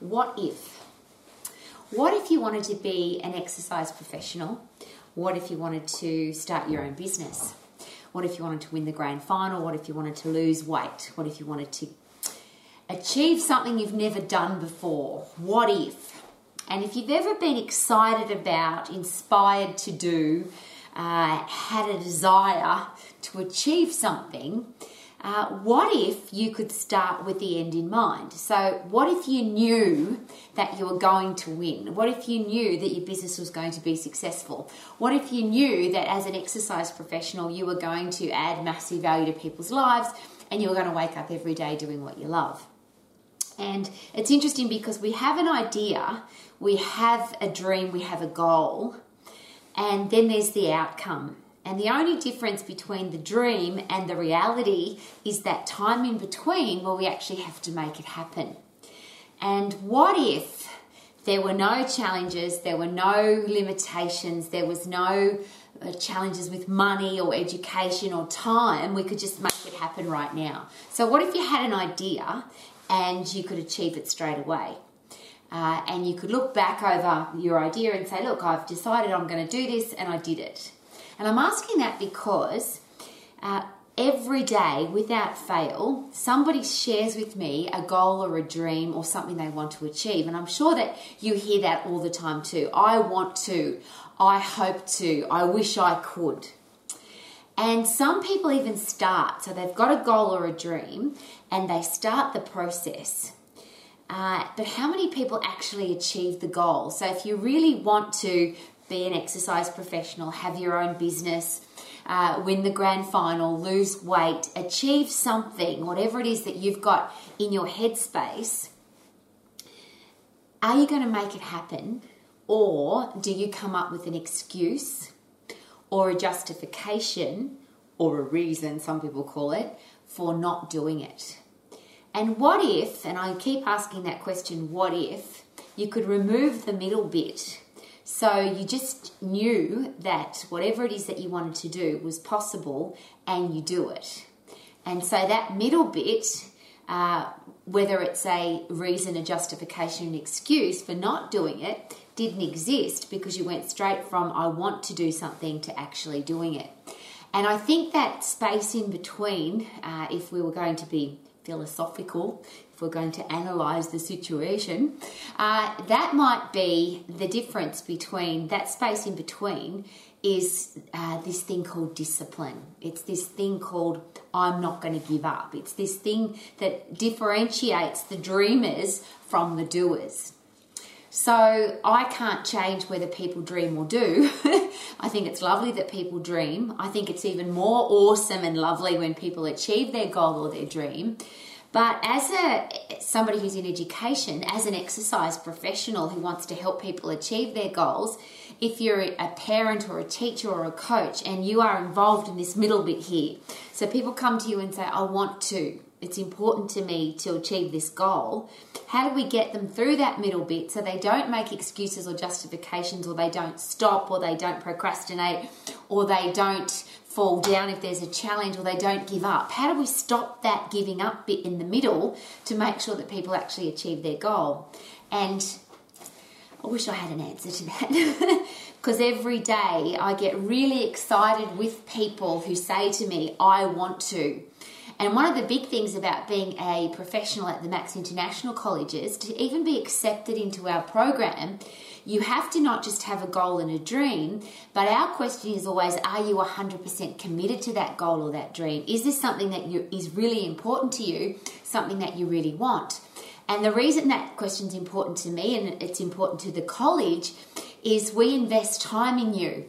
what if? What if you wanted to be an exercise professional? What if you wanted to start your own business? What if you wanted to win the grand final? What if you wanted to lose weight? What if you wanted to achieve something you've never done before? What if? And if you've ever been excited about, inspired to do, uh, had a desire to achieve something, uh, what if you could start with the end in mind? So, what if you knew that you were going to win? What if you knew that your business was going to be successful? What if you knew that as an exercise professional you were going to add massive value to people's lives and you were going to wake up every day doing what you love? And it's interesting because we have an idea, we have a dream, we have a goal, and then there's the outcome. And the only difference between the dream and the reality is that time in between where we actually have to make it happen. And what if there were no challenges, there were no limitations, there was no uh, challenges with money or education or time, we could just make it happen right now. So, what if you had an idea and you could achieve it straight away? Uh, and you could look back over your idea and say, Look, I've decided I'm going to do this and I did it. And I'm asking that because uh, every day, without fail, somebody shares with me a goal or a dream or something they want to achieve. And I'm sure that you hear that all the time too. I want to, I hope to, I wish I could. And some people even start, so they've got a goal or a dream and they start the process. Uh, but how many people actually achieve the goal? So, if you really want to be an exercise professional, have your own business, uh, win the grand final, lose weight, achieve something, whatever it is that you've got in your headspace, are you going to make it happen? Or do you come up with an excuse or a justification or a reason, some people call it, for not doing it? And what if, and I keep asking that question, what if you could remove the middle bit so you just knew that whatever it is that you wanted to do was possible and you do it. And so that middle bit, uh, whether it's a reason, a justification, an excuse for not doing it, didn't exist because you went straight from I want to do something to actually doing it. And I think that space in between, uh, if we were going to be philosophical, if we're going to analyze the situation, uh, that might be the difference between that space in between is uh, this thing called discipline. It's this thing called I'm not going to give up. It's this thing that differentiates the dreamers from the doers. So I can't change whether people dream or do. I think it's lovely that people dream. I think it's even more awesome and lovely when people achieve their goal or their dream. But as a somebody who's in education, as an exercise professional who wants to help people achieve their goals, if you're a parent or a teacher or a coach and you are involved in this middle bit here, so people come to you and say, I want to, it's important to me to achieve this goal. How do we get them through that middle bit so they don't make excuses or justifications or they don't stop or they don't procrastinate or they don't fall down if there's a challenge or they don't give up? How do we stop that giving up bit in the middle to make sure that people actually achieve their goal? And I wish I had an answer to that. Because every day I get really excited with people who say to me, I want to. And one of the big things about being a professional at the Max International College is to even be accepted into our program you have to not just have a goal and a dream, but our question is always are you 100% committed to that goal or that dream? Is this something that you, is really important to you, something that you really want? And the reason that question is important to me and it's important to the college is we invest time in you.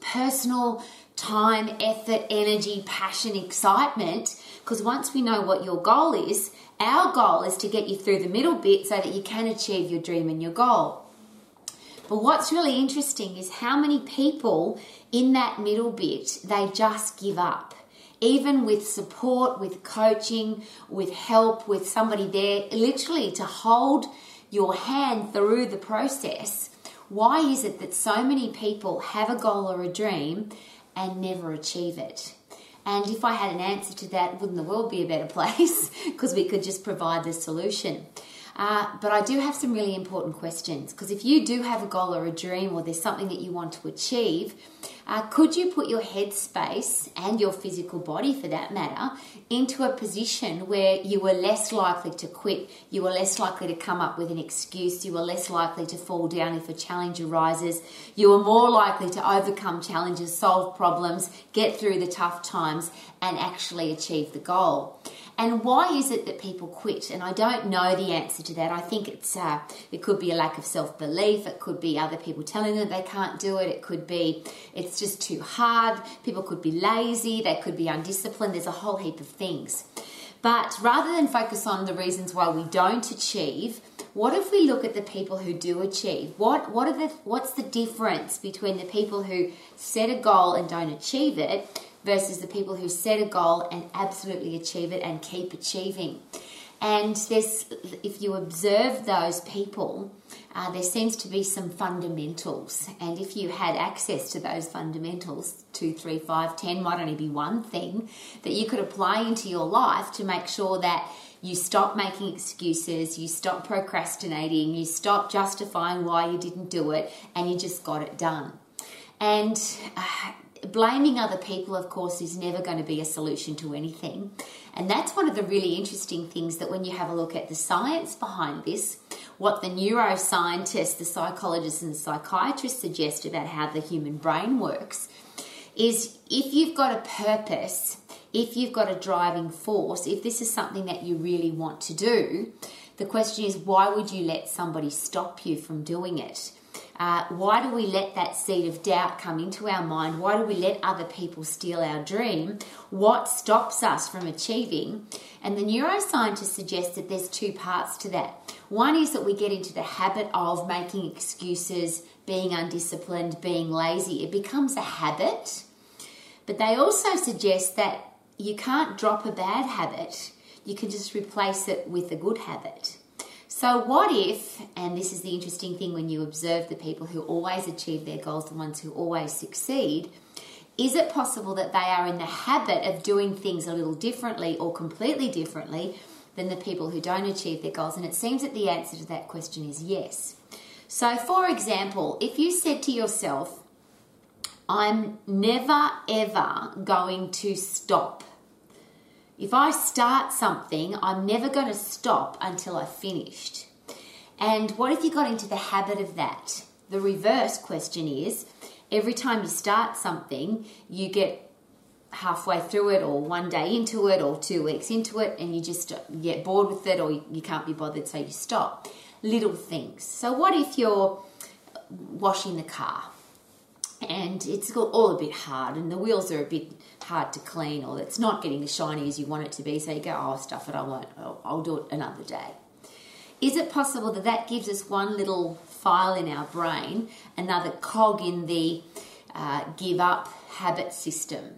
Personal time, effort, energy, passion, excitement. Because once we know what your goal is, our goal is to get you through the middle bit so that you can achieve your dream and your goal. But what's really interesting is how many people in that middle bit they just give up. Even with support, with coaching, with help, with somebody there, literally to hold your hand through the process. Why is it that so many people have a goal or a dream and never achieve it? And if I had an answer to that, wouldn't the world be a better place? Because we could just provide the solution. Uh, but I do have some really important questions because if you do have a goal or a dream or there's something that you want to achieve, uh, could you put your headspace and your physical body, for that matter, into a position where you were less likely to quit, you were less likely to come up with an excuse, you were less likely to fall down if a challenge arises, you were more likely to overcome challenges, solve problems, get through the tough times, and actually achieve the goal? And why is it that people quit? And I don't know the answer to that. I think it's uh, it could be a lack of self belief. It could be other people telling them they can't do it. It could be it's just too hard. People could be lazy. They could be undisciplined. There's a whole heap of things. But rather than focus on the reasons why we don't achieve, what if we look at the people who do achieve? What what are the what's the difference between the people who set a goal and don't achieve it versus the people who set a goal and absolutely achieve it and keep achieving. And there's, if you observe those people, uh, there seems to be some fundamentals. And if you had access to those fundamentals, two, three, five, ten might only be one thing that you could apply into your life to make sure that you stop making excuses, you stop procrastinating, you stop justifying why you didn't do it, and you just got it done. And uh, blaming other people, of course, is never going to be a solution to anything. And that's one of the really interesting things that when you have a look at the science behind this, what the neuroscientists, the psychologists, and the psychiatrists suggest about how the human brain works is if you've got a purpose, if you've got a driving force, if this is something that you really want to do, the question is why would you let somebody stop you from doing it? Uh, why do we let that seed of doubt come into our mind? Why do we let other people steal our dream? What stops us from achieving? And the neuroscientists suggest that there's two parts to that. One is that we get into the habit of making excuses, being undisciplined, being lazy. It becomes a habit. But they also suggest that you can't drop a bad habit, you can just replace it with a good habit. So, what if, and this is the interesting thing when you observe the people who always achieve their goals, the ones who always succeed, is it possible that they are in the habit of doing things a little differently or completely differently than the people who don't achieve their goals? And it seems that the answer to that question is yes. So, for example, if you said to yourself, I'm never ever going to stop if I start something, I'm never going to stop until I've finished. And what if you got into the habit of that? The reverse question is every time you start something, you get halfway through it, or one day into it, or two weeks into it, and you just get bored with it, or you can't be bothered, so you stop. Little things. So, what if you're washing the car and it's all a bit hard, and the wheels are a bit hard to clean or it's not getting as shiny as you want it to be. So you go, oh, stuff it, I won't, I'll, I'll do it another day. Is it possible that that gives us one little file in our brain, another cog in the uh, give up habit system?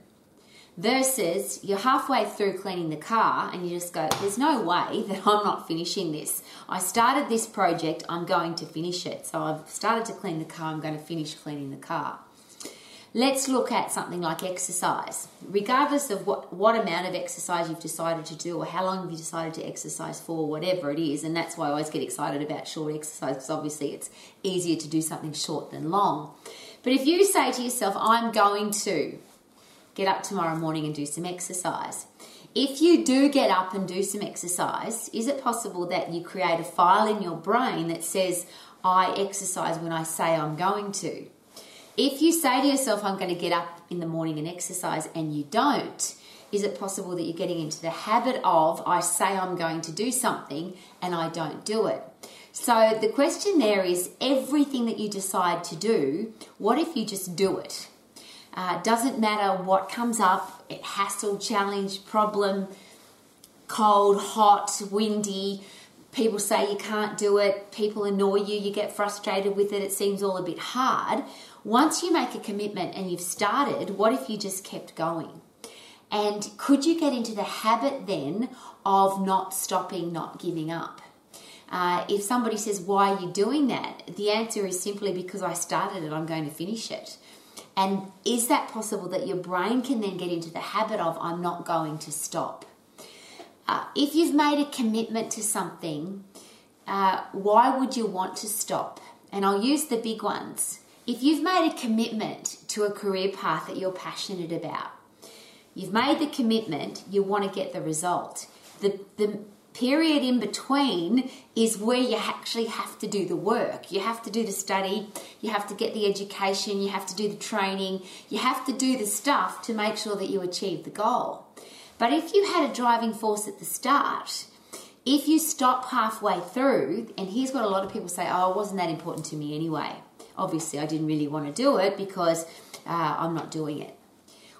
Versus you're halfway through cleaning the car and you just go, There's no way that I'm not finishing this. I started this project, I'm going to finish it. So I've started to clean the car, I'm going to finish cleaning the car. Let's look at something like exercise. Regardless of what, what amount of exercise you've decided to do or how long you've decided to exercise for, whatever it is, and that's why I always get excited about short exercise because obviously it's easier to do something short than long. But if you say to yourself, I'm going to get up tomorrow morning and do some exercise, if you do get up and do some exercise, is it possible that you create a file in your brain that says, I exercise when I say I'm going to? If you say to yourself, I'm going to get up in the morning and exercise, and you don't, is it possible that you're getting into the habit of, I say I'm going to do something and I don't do it? So the question there is everything that you decide to do, what if you just do it? Uh, doesn't matter what comes up, it hassle, challenge, problem, cold, hot, windy, people say you can't do it, people annoy you, you get frustrated with it, it seems all a bit hard. Once you make a commitment and you've started, what if you just kept going? And could you get into the habit then of not stopping, not giving up? Uh, if somebody says, Why are you doing that? The answer is simply because I started it, I'm going to finish it. And is that possible that your brain can then get into the habit of, I'm not going to stop? Uh, if you've made a commitment to something, uh, why would you want to stop? And I'll use the big ones. If you've made a commitment to a career path that you're passionate about, you've made the commitment, you want to get the result. The, the period in between is where you actually have to do the work. You have to do the study, you have to get the education, you have to do the training, you have to do the stuff to make sure that you achieve the goal. But if you had a driving force at the start, if you stop halfway through, and here's what a lot of people say oh, it wasn't that important to me anyway. Obviously, I didn't really want to do it because uh, I'm not doing it.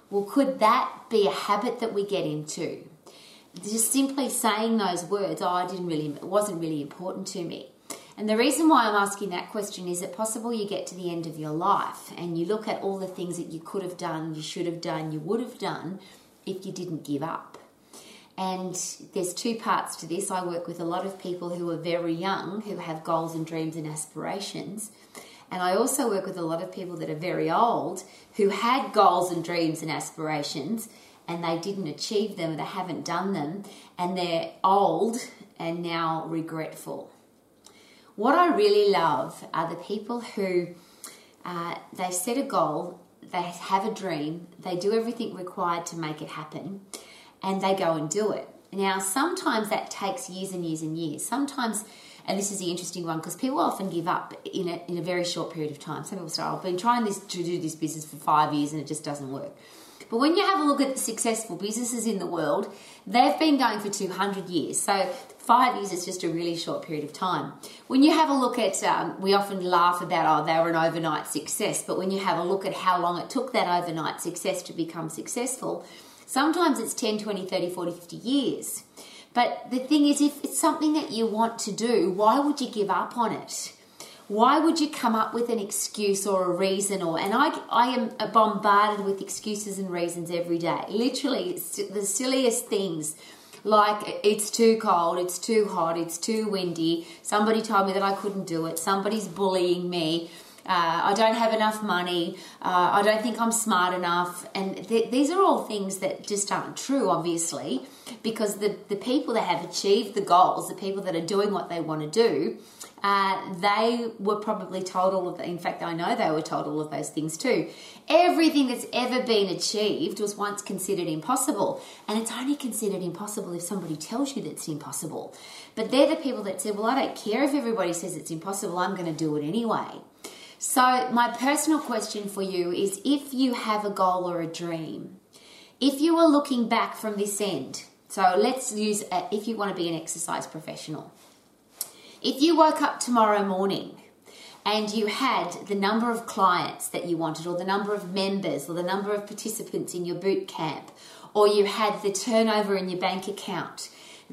Well, could that be a habit that we get into? Just simply saying those words, oh, I didn't really, it wasn't really important to me. And the reason why I'm asking that question is it possible you get to the end of your life and you look at all the things that you could have done, you should have done, you would have done if you didn't give up. And there's two parts to this. I work with a lot of people who are very young, who have goals and dreams and aspirations. And I also work with a lot of people that are very old, who had goals and dreams and aspirations, and they didn't achieve them, or they haven't done them, and they're old and now regretful. What I really love are the people who uh, they set a goal, they have a dream, they do everything required to make it happen, and they go and do it. Now, sometimes that takes years and years and years. Sometimes, and this is the interesting one because people often give up in a, in a very short period of time. Some people say, I've been trying this to do this business for five years and it just doesn't work. But when you have a look at the successful businesses in the world, they've been going for 200 years. So five years is just a really short period of time. When you have a look at, um, we often laugh about, oh, they were an overnight success. But when you have a look at how long it took that overnight success to become successful, Sometimes it's 10, 20, 30, 40, 50 years. But the thing is, if it's something that you want to do, why would you give up on it? Why would you come up with an excuse or a reason? Or and I, I am bombarded with excuses and reasons every day. Literally, the silliest things like it's too cold, it's too hot, it's too windy. Somebody told me that I couldn't do it. Somebody's bullying me uh, I don't have enough money, uh, I don't think I'm smart enough. And th- these are all things that just aren't true, obviously, because the, the people that have achieved the goals, the people that are doing what they want to do, uh, they were probably told all of that. In fact, I know they were told all of those things too. Everything that's ever been achieved was once considered impossible, and it's only considered impossible if somebody tells you that it's impossible. But they're the people that said, Well, I don't care if everybody says it's impossible, I'm going to do it anyway. So, my personal question for you is if you have a goal or a dream, if you are looking back from this end, so let's use a, if you want to be an exercise professional. If you woke up tomorrow morning and you had the number of clients that you wanted, or the number of members, or the number of participants in your boot camp, or you had the turnover in your bank account,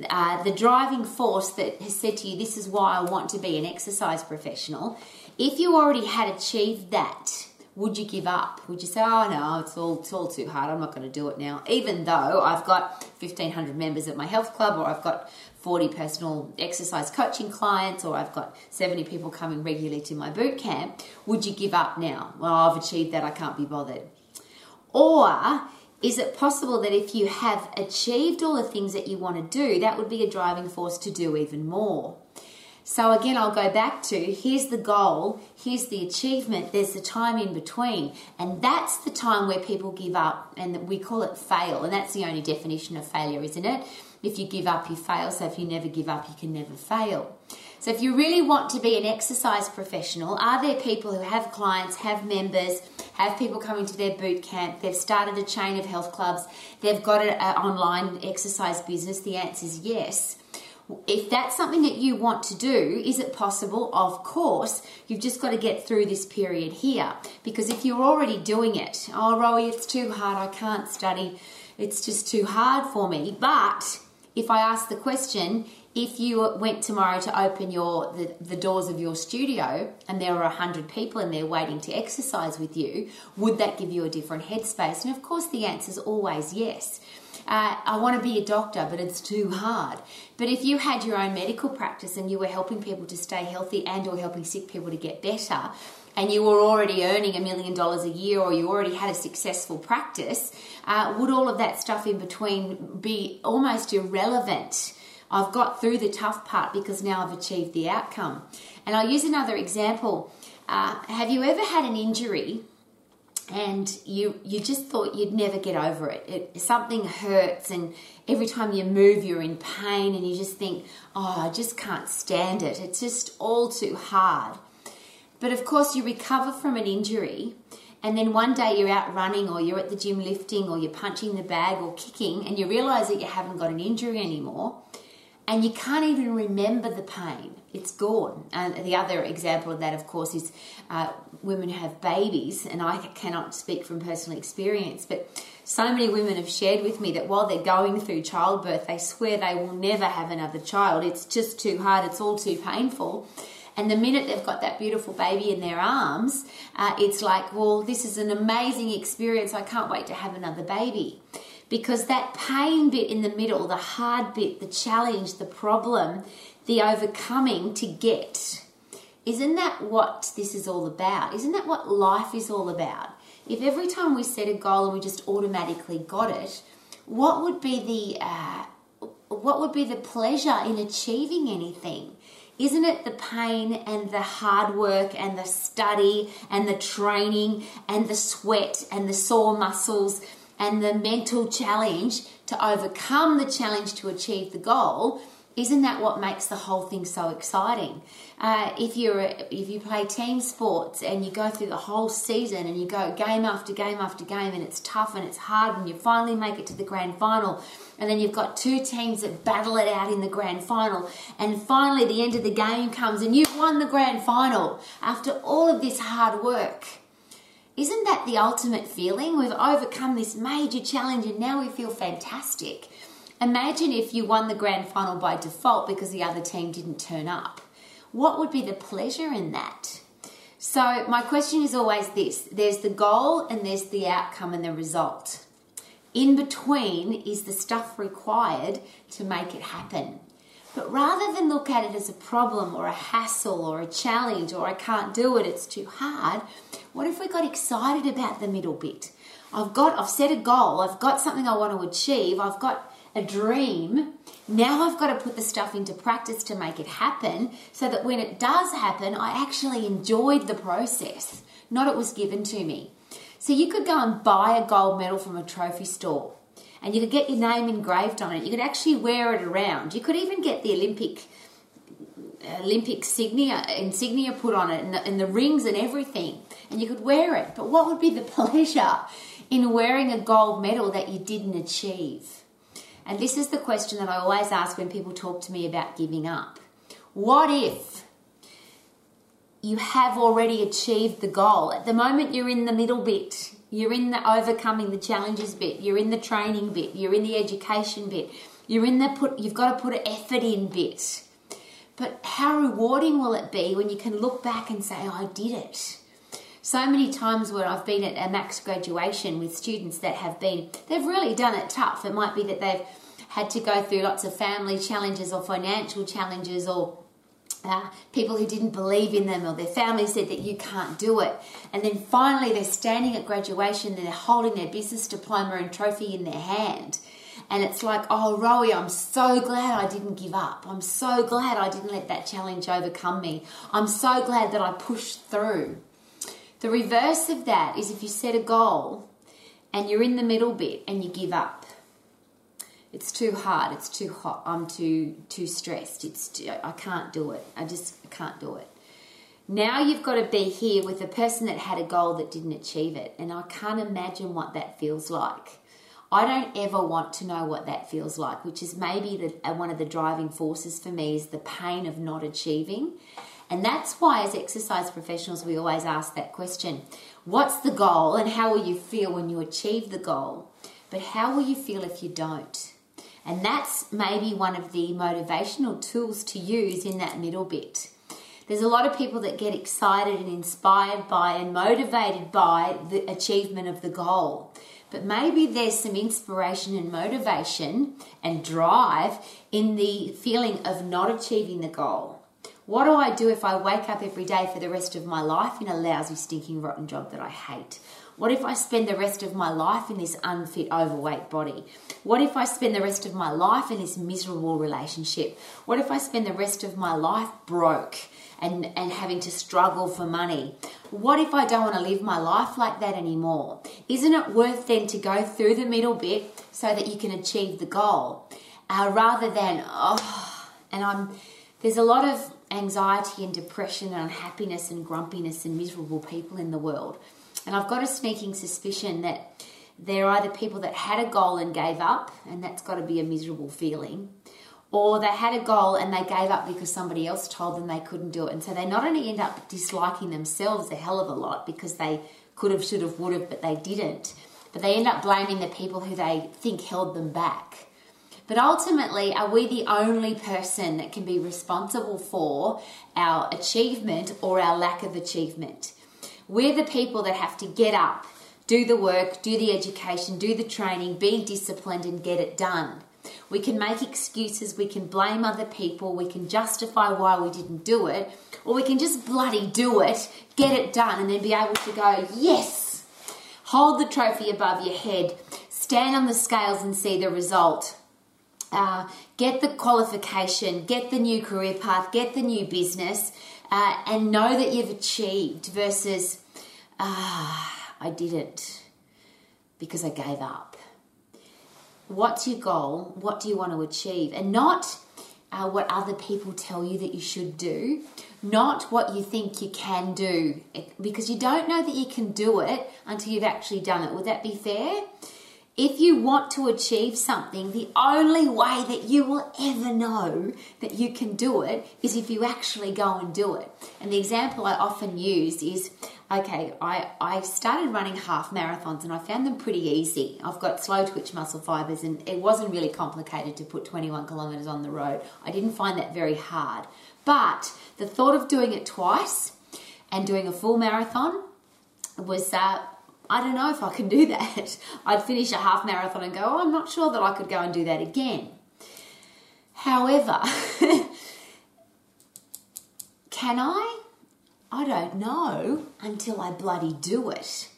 uh, the driving force that has said to you, This is why I want to be an exercise professional, if you already had achieved that, would you give up? Would you say, "Oh no, it's all it's all too hard. I'm not going to do it now," even though I've got 1,500 members at my health club, or I've got 40 personal exercise coaching clients, or I've got 70 people coming regularly to my boot camp? Would you give up now? Well, I've achieved that. I can't be bothered. Or is it possible that if you have achieved all the things that you want to do, that would be a driving force to do even more? So again, I'll go back to here's the goal, here's the achievement, there's the time in between. And that's the time where people give up, and we call it fail. And that's the only definition of failure, isn't it? If you give up, you fail. So if you never give up, you can never fail. So if you really want to be an exercise professional, are there people who have clients, have members, have people coming to their boot camp, they've started a chain of health clubs, they've got an online exercise business? The answer is yes if that's something that you want to do, is it possible? Of course. You've just got to get through this period here. Because if you're already doing it, oh, Rowie, it's too hard, I can't study, it's just too hard for me. But if I ask the question, if you went tomorrow to open your the, the doors of your studio and there were 100 people in there waiting to exercise with you would that give you a different headspace and of course the answer is always yes uh, I want to be a doctor, but it's too hard. But if you had your own medical practice and you were helping people to stay healthy and or helping sick people to get better, and you were already earning a million dollars a year or you already had a successful practice, uh, would all of that stuff in between be almost irrelevant? I've got through the tough part because now I've achieved the outcome. And I'll use another example. Uh, have you ever had an injury and you you just thought you'd never get over it. it. Something hurts, and every time you move, you're in pain, and you just think, "Oh, I just can't stand it. It's just all too hard." But of course, you recover from an injury, and then one day you're out running, or you're at the gym lifting, or you're punching the bag, or kicking, and you realize that you haven't got an injury anymore, and you can't even remember the pain. It's gone. And the other example of that, of course, is uh, women who have babies, and I cannot speak from personal experience, but so many women have shared with me that while they're going through childbirth, they swear they will never have another child. It's just too hard, it's all too painful. And the minute they've got that beautiful baby in their arms, uh, it's like, well, this is an amazing experience. I can't wait to have another baby because that pain bit in the middle, the hard bit, the challenge, the problem, the overcoming to get, isn't that what this is all about? Isn't that what life is all about? If every time we set a goal and we just automatically got it, what would be the uh, what would be the pleasure in achieving anything? Isn't it the pain and the hard work and the study and the training and the sweat and the sore muscles and the mental challenge to overcome the challenge to achieve the goal isn't that what makes the whole thing so exciting? Uh, if you're a, if you play team sports and you go through the whole season and you go game after game after game and it's tough and it's hard and you finally make it to the grand final and then you've got two teams that battle it out in the grand final and finally the end of the game comes and you've won the grand final after all of this hard work isn't that the ultimate feeling? We've overcome this major challenge and now we feel fantastic. Imagine if you won the grand final by default because the other team didn't turn up. What would be the pleasure in that? So, my question is always this there's the goal and there's the outcome and the result. In between is the stuff required to make it happen. But rather than look at it as a problem or a hassle or a challenge or I can't do it, it's too hard, what if we got excited about the middle bit? I've got, I've set a goal, I've got something I want to achieve, I've got a dream. Now I've got to put the stuff into practice to make it happen so that when it does happen, I actually enjoyed the process, not it was given to me. So you could go and buy a gold medal from a trophy store and you could get your name engraved on it. You could actually wear it around. You could even get the Olympic Olympic insignia, insignia put on it and the, and the rings and everything, and you could wear it. But what would be the pleasure in wearing a gold medal that you didn't achieve? And this is the question that I always ask when people talk to me about giving up. What if you have already achieved the goal? At the moment, you're in the middle bit. You're in the overcoming the challenges bit. You're in the training bit. You're in the education bit. You're in the put. You've got to put effort in bit. But how rewarding will it be when you can look back and say, oh, "I did it." So many times when I've been at a max graduation with students that have been, they've really done it tough. It might be that they've had to go through lots of family challenges or financial challenges or uh, people who didn't believe in them or their family said that you can't do it. And then finally, they're standing at graduation they're holding their business diploma and trophy in their hand. And it's like, oh, Rowie, I'm so glad I didn't give up. I'm so glad I didn't let that challenge overcome me. I'm so glad that I pushed through. The reverse of that is if you set a goal and you're in the middle bit and you give up it's too hard it's too hot i'm too too stressed it's too, i can't do it i just can't do it. Now you've got to be here with a person that had a goal that didn't achieve it and i can't imagine what that feels like. I don't ever want to know what that feels like which is maybe the, uh, one of the driving forces for me is the pain of not achieving. And that's why as exercise professionals we always ask that question what's the goal? And how will you feel when you achieve the goal? But how will you feel if you don't and that's maybe one of the motivational tools to use in that middle bit. There's a lot of people that get excited and inspired by and motivated by the achievement of the goal. But maybe there's some inspiration and motivation and drive in the feeling of not achieving the goal. What do I do if I wake up every day for the rest of my life in a lousy, stinking, rotten job that I hate? What if I spend the rest of my life in this unfit, overweight body? What if I spend the rest of my life in this miserable relationship? What if I spend the rest of my life broke and, and having to struggle for money? What if I don't want to live my life like that anymore? Isn't it worth then to go through the middle bit so that you can achieve the goal? Uh, rather than, oh, and I'm, there's a lot of anxiety and depression and unhappiness and grumpiness and miserable people in the world. And I've got a sneaking suspicion that they're either people that had a goal and gave up, and that's got to be a miserable feeling, or they had a goal and they gave up because somebody else told them they couldn't do it. And so they not only end up disliking themselves a hell of a lot because they could have, should have, would have, but they didn't, but they end up blaming the people who they think held them back. But ultimately, are we the only person that can be responsible for our achievement or our lack of achievement? We're the people that have to get up, do the work, do the education, do the training, be disciplined, and get it done. We can make excuses, we can blame other people, we can justify why we didn't do it, or we can just bloody do it, get it done, and then be able to go, yes, hold the trophy above your head, stand on the scales and see the result. Uh, get the qualification, get the new career path, get the new business, uh, and know that you've achieved versus ah, I didn't because I gave up. What's your goal? What do you want to achieve? And not uh, what other people tell you that you should do, not what you think you can do, because you don't know that you can do it until you've actually done it. Would that be fair? If you want to achieve something, the only way that you will ever know that you can do it is if you actually go and do it. And the example I often use is okay, I, I started running half marathons and I found them pretty easy. I've got slow twitch muscle fibers and it wasn't really complicated to put 21 kilometers on the road. I didn't find that very hard. But the thought of doing it twice and doing a full marathon was uh, I don't know if I can do that. I'd finish a half marathon and go, oh, I'm not sure that I could go and do that again. However, can I? I don't know until I bloody do it.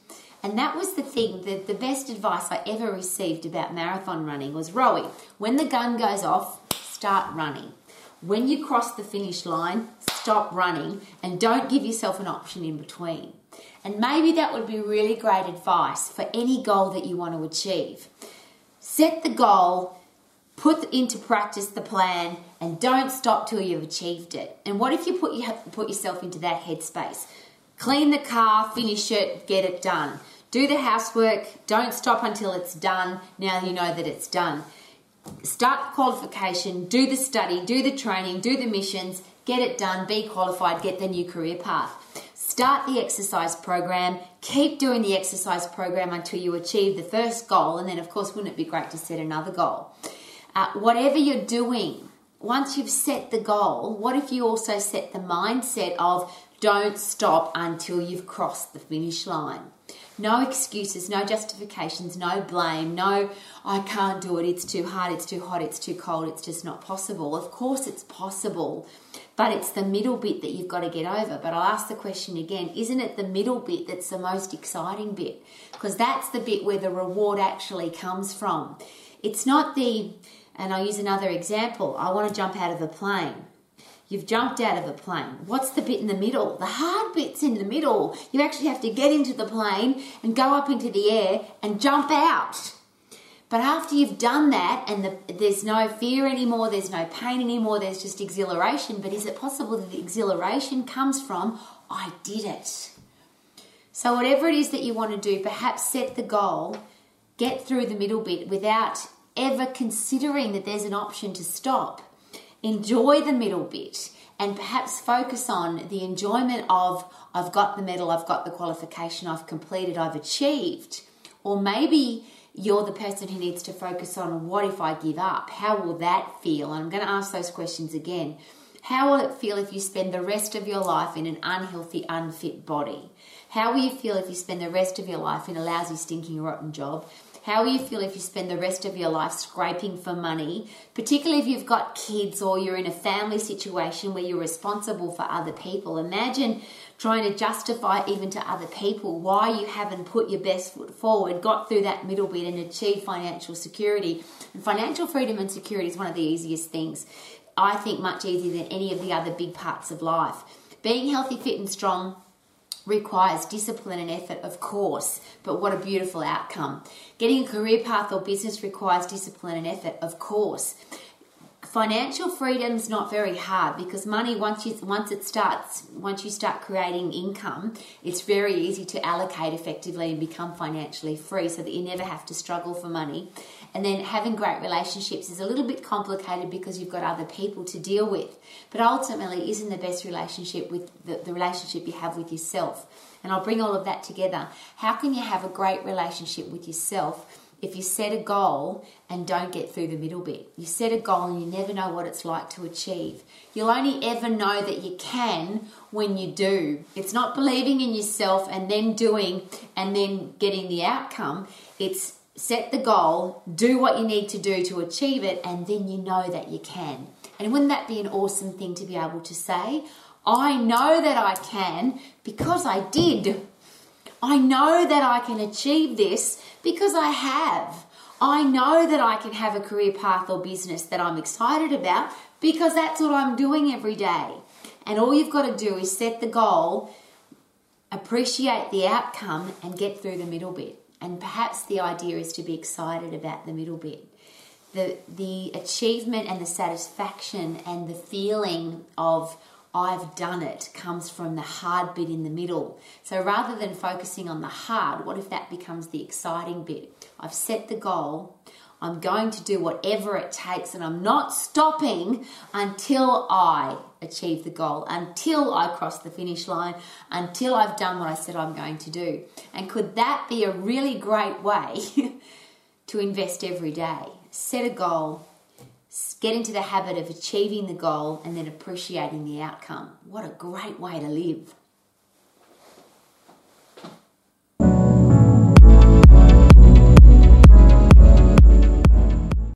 And that was the thing, the, the best advice I ever received about marathon running was Rowie, when the gun goes off, start running. When you cross the finish line, stop running and don't give yourself an option in between. And maybe that would be really great advice for any goal that you want to achieve. Set the goal, put into practice the plan, and don't stop till you've achieved it. And what if you put, you put yourself into that headspace? Clean the car, finish it, get it done. Do the housework, don't stop until it's done. Now you know that it's done. Start the qualification, do the study, do the training, do the missions, get it done, be qualified, get the new career path. Start the exercise program, keep doing the exercise program until you achieve the first goal, and then, of course, wouldn't it be great to set another goal? Whatever you're doing, once you've set the goal, what if you also set the mindset of don't stop until you've crossed the finish line? No excuses, no justifications, no blame, no, I can't do it, it's too hard, it's too hot, it's too cold, it's just not possible. Of course, it's possible, but it's the middle bit that you've got to get over. But I'll ask the question again isn't it the middle bit that's the most exciting bit? Because that's the bit where the reward actually comes from. It's not the, and I'll use another example I want to jump out of a plane. You've jumped out of a plane. What's the bit in the middle? The hard bit's in the middle. You actually have to get into the plane and go up into the air and jump out. But after you've done that and the, there's no fear anymore, there's no pain anymore, there's just exhilaration. But is it possible that the exhilaration comes from, I did it? So, whatever it is that you want to do, perhaps set the goal, get through the middle bit without ever considering that there's an option to stop enjoy the middle bit and perhaps focus on the enjoyment of I've got the medal, I've got the qualification, I've completed, I've achieved. Or maybe you're the person who needs to focus on what if I give up? How will that feel? And I'm going to ask those questions again. How will it feel if you spend the rest of your life in an unhealthy, unfit body? How will you feel if you spend the rest of your life in a lousy, stinking, rotten job? How will you feel if you spend the rest of your life scraping for money, particularly if you've got kids or you're in a family situation where you're responsible for other people? Imagine trying to justify even to other people why you haven't put your best foot forward, got through that middle bit, and achieved financial security. And financial freedom and security is one of the easiest things. I think much easier than any of the other big parts of life. Being healthy, fit, and strong requires discipline and effort, of course, but what a beautiful outcome. Getting a career path or business requires discipline and effort, of course. Financial freedom's not very hard because money once you once it starts once you start creating income, it's very easy to allocate effectively and become financially free so that you never have to struggle for money. And then having great relationships is a little bit complicated because you've got other people to deal with. But ultimately, isn't the best relationship with the, the relationship you have with yourself? And I'll bring all of that together. How can you have a great relationship with yourself? if you set a goal and don't get through the middle bit. You set a goal and you never know what it's like to achieve. You'll only ever know that you can when you do. It's not believing in yourself and then doing and then getting the outcome. It's set the goal, do what you need to do to achieve it, and then you know that you can. And wouldn't that be an awesome thing to be able to say? I know that I can because I did. I know that I can achieve this because I have. I know that I can have a career path or business that I'm excited about because that's what I'm doing every day. And all you've got to do is set the goal, appreciate the outcome, and get through the middle bit. And perhaps the idea is to be excited about the middle bit. The, the achievement and the satisfaction and the feeling of I've done it comes from the hard bit in the middle. So rather than focusing on the hard, what if that becomes the exciting bit? I've set the goal. I'm going to do whatever it takes, and I'm not stopping until I achieve the goal, until I cross the finish line, until I've done what I said I'm going to do. And could that be a really great way to invest every day? Set a goal, get into the habit of achieving the goal, and then appreciating the outcome. What a great way to live!